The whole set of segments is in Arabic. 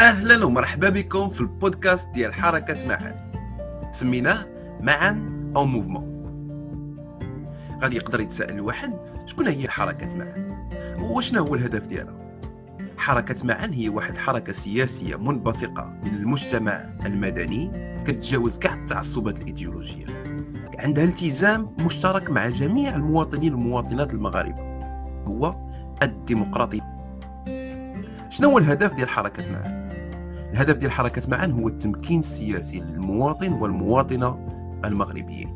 أهلا ومرحبا بكم في البودكاست ديال حركة معا سميناه معا أو موفمون. غادي يقدر يتساءل الواحد شكون هي حركة معا وشنو هو الهدف ديالها؟ حركة معا هي واحد حركة سياسية منبثقة من المجتمع المدني كتجاوز كاع التعصبات الإيديولوجية. عندها التزام مشترك مع جميع المواطنين والمواطنات المغاربة. هو الديمقراطية شنو هو الهدف ديال حركة معا؟ الهدف ديال حركة معا هو التمكين السياسي للمواطن والمواطنة المغربيين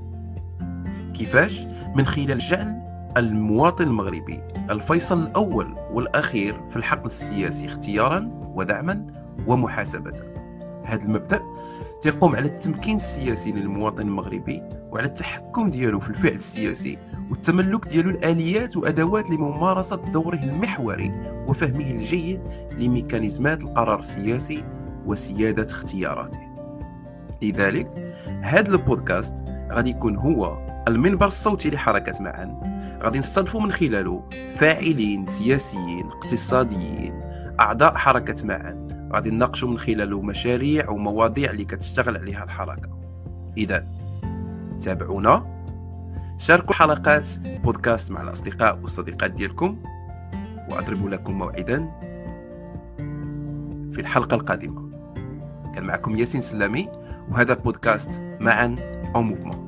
كيفاش؟ من خلال جعل المواطن المغربي الفيصل الأول والأخير في الحقل السياسي اختيارا ودعما ومحاسبة هذا المبدأ تيقوم على التمكين السياسي للمواطن المغربي وعلى التحكم ديالو في الفعل السياسي والتملك ديالو الآليات وأدوات لممارسة دوره المحوري وفهمه الجيد لميكانيزمات القرار السياسي وسيادة اختياراته. لذلك هذا البودكاست غادي يكون هو المنبر الصوتي لحركة معا. غادي نستضيفوا من خلاله فاعلين سياسيين اقتصاديين أعضاء حركة معا. غادي نناقشوا من خلاله مشاريع ومواضيع اللي كتشتغل عليها الحركة. إذا تابعونا. شاركوا حلقات بودكاست مع الأصدقاء والصديقات ديالكم. وأضرب لكم موعدا في الحلقة القادمة. كان معكم ياسين سلامي وهذا بودكاست معا أو موفمون